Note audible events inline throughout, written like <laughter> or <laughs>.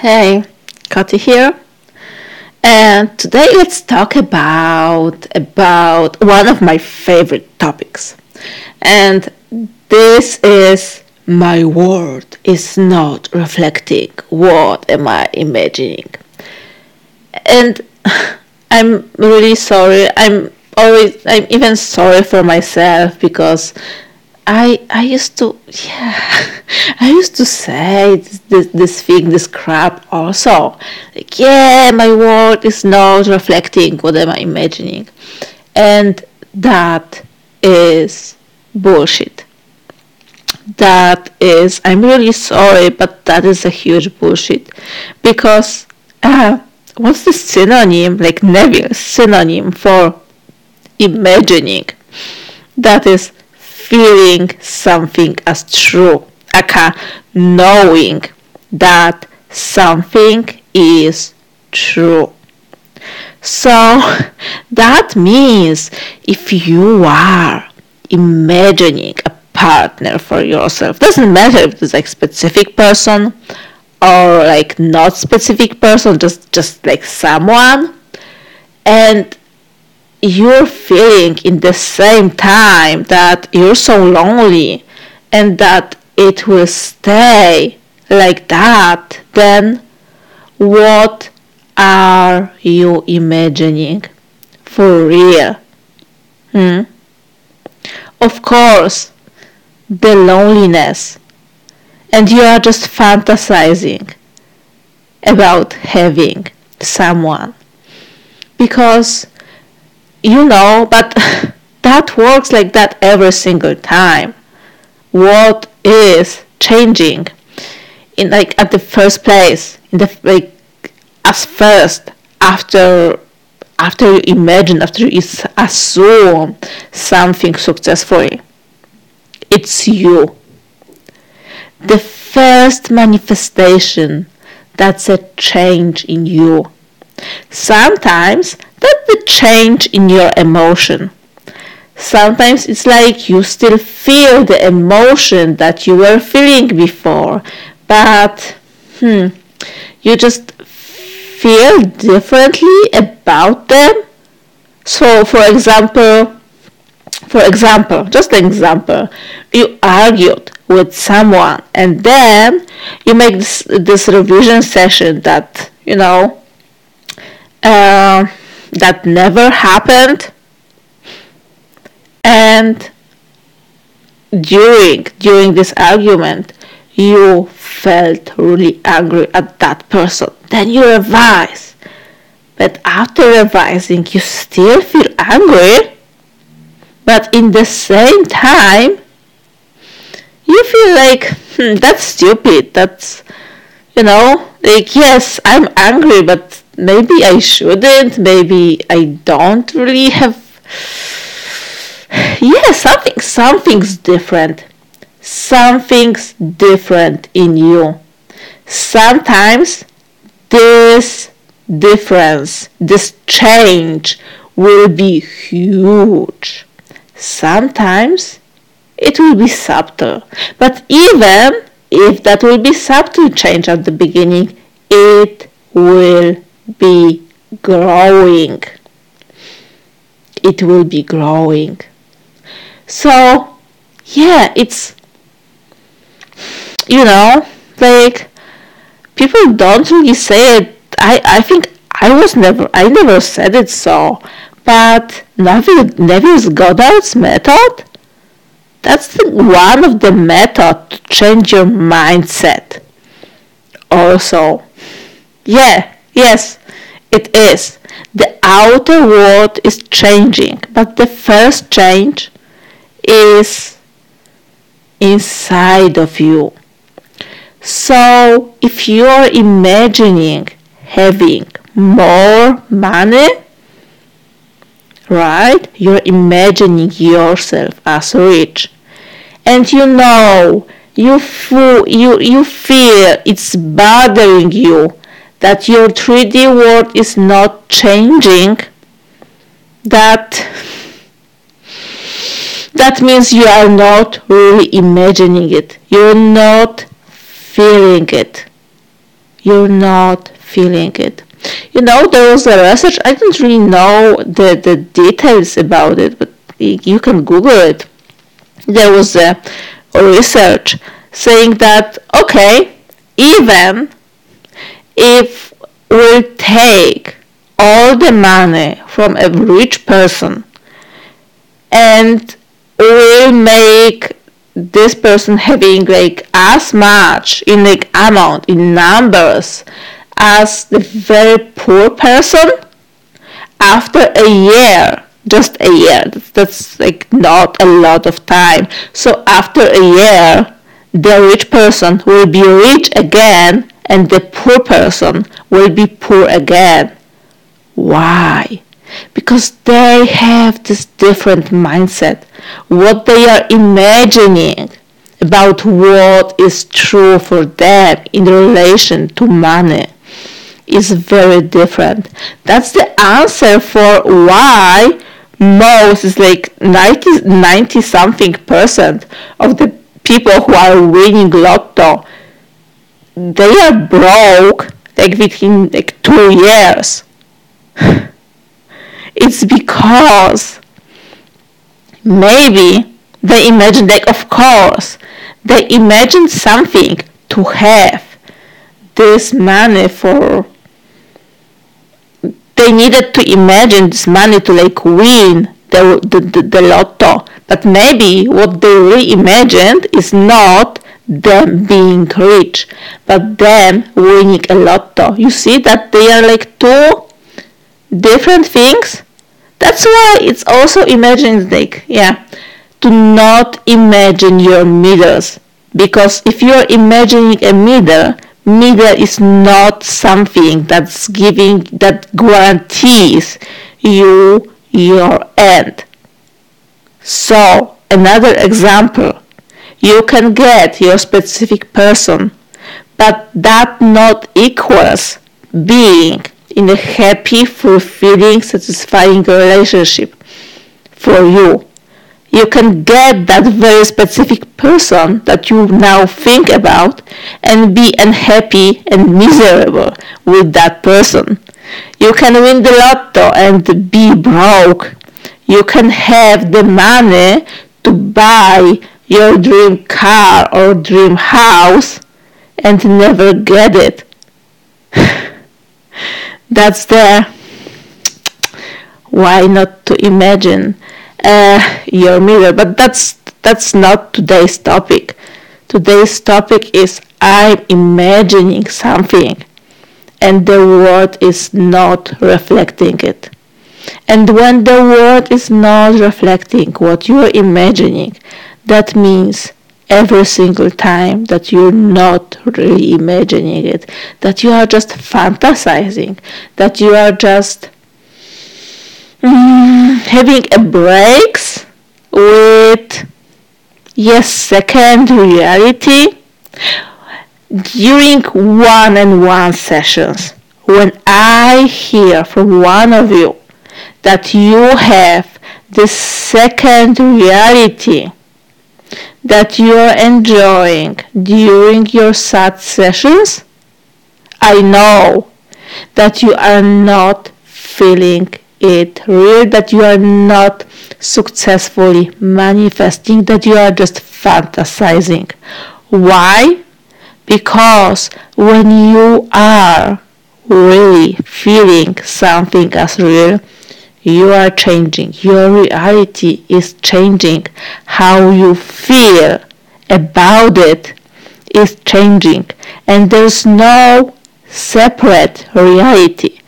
Hey, Kati here. And today let's talk about about one of my favorite topics. And this is my world is not reflecting what am I imagining. And <laughs> I'm really sorry. I'm always I'm even sorry for myself because I I used to <laughs> yeah <laughs> I used to say this, this, this thing this crap also. Like yeah my world is not reflecting what am I imagining. And that is bullshit. That is I'm really sorry but that is a huge bullshit. Because uh, what's the synonym like Neville's synonym for imagining? That is feeling something as true, knowing that something is true. So <laughs> that means if you are imagining a partner for yourself, doesn't matter if it's like specific person or like not specific person, just just like someone, and you're feeling in the same time that you're so lonely and that it will stay like that, then what are you imagining for real? Hmm? Of course, the loneliness, and you are just fantasizing about having someone because you know, but <laughs> that works like that every single time. What is changing in like at the first place in the like as first after after you imagine after you assume something successfully. It's you. The first manifestation that's a change in you. Sometimes that's the change in your emotion. Sometimes it's like you still feel the emotion that you were feeling before, but hmm, you just feel differently about them. So, for example, for example, just an example, you argued with someone and then you make this, this revision session that, you know, uh, that never happened and during during this argument you felt really angry at that person. Then you revise but after revising you still feel angry. But in the same time you feel like hmm, that's stupid. That's you know like yes i'm angry but maybe I shouldn't, maybe I don't really have yeah, something something's different. Something's different in you. Sometimes this difference, this change will be huge. Sometimes it will be subtle. But even if that will be subtle change at the beginning, it will be growing. It will be growing. So, yeah, it's, you know, like, people don't really say it. I, I think I was never, I never said it so, but Neville, Neville's Goddard's method, that's the, one of the method to change your mindset. Also, yeah, Yes, it is. The outer world is changing, but the first change is inside of you. So if you're imagining having more money, right? You're imagining yourself as rich. And you know, you, feel, you, you feel it's bothering you that your 3D world is not changing, that that means you are not really imagining it. You're not feeling it. you're not feeling it. You know, there was a research, I don't really know the, the details about it, but you can Google it. There was a, a research saying that, okay, even if we take all the money from a rich person and will make this person having like as much in like amount in numbers as the very poor person? After a year just a year that's like not a lot of time. So after a year the rich person will be rich again and the poor person will be poor again. Why because they have this different mindset what they are imagining about what is true for them in relation to money is very different. That's the answer for why most is like 90, 90 something percent of the people who are winning lotto they are broke like within like two years <laughs> it's because maybe they imagine like of course they imagine something to have this money for they needed to imagine this money to like win the, the, the, the lotto. But maybe what they really imagined is not them being rich, but them winning a lotto. You see that they are like two different things? That's why it's also imagining like, yeah, to not imagine your middles. Because if you're imagining a middle, media is not something that's giving that guarantees you your end. So another example, you can get your specific person, but that not equals being in a happy, fulfilling, satisfying relationship for you you can get that very specific person that you now think about and be unhappy and miserable with that person. You can win the lotto and be broke. You can have the money to buy your dream car or dream house and never get it. <laughs> That's there. Why not to imagine uh, your mirror. But that's that's not today's topic. Today's topic is I'm imagining something and the world is not reflecting it. And when the world is not reflecting what you're imagining, that means every single time that you're not really imagining it, that you are just fantasizing, that you are just mm, having a breaks with yes second reality during one and one sessions. When I hear from one of you that you have this second reality that you are enjoying during your SATS sessions, I know that you are not feeling it real that you are not successfully manifesting that you are just fantasizing. Why? Because when you are really feeling something as real you are changing. Your reality is changing. How you feel about it is changing. And there's no separate reality.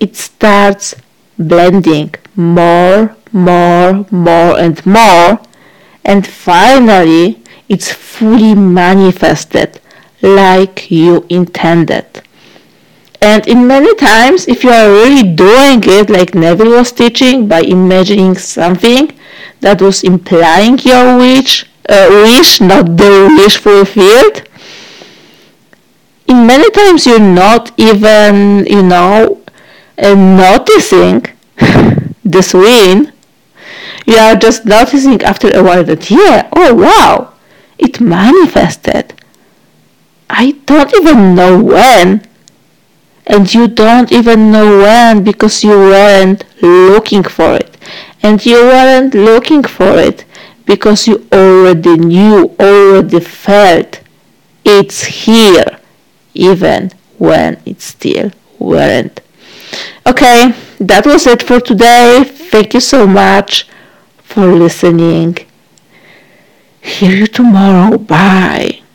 It starts blending more, more, more and more. And finally it's fully manifested like you intended. And in many times, if you are really doing it like Neville was teaching by imagining something that was implying your wish, uh, wish, not the wish fulfilled, in many times you're not even, you know, and noticing <laughs> this win, you are just noticing after a while that, yeah, oh wow, it manifested. I don't even know when, and you don't even know when because you weren't looking for it. And you weren't looking for it because you already knew, already felt it's here, even when it still weren't. Okay, that was it for today. Thank you so much for listening. Hear you tomorrow. Bye.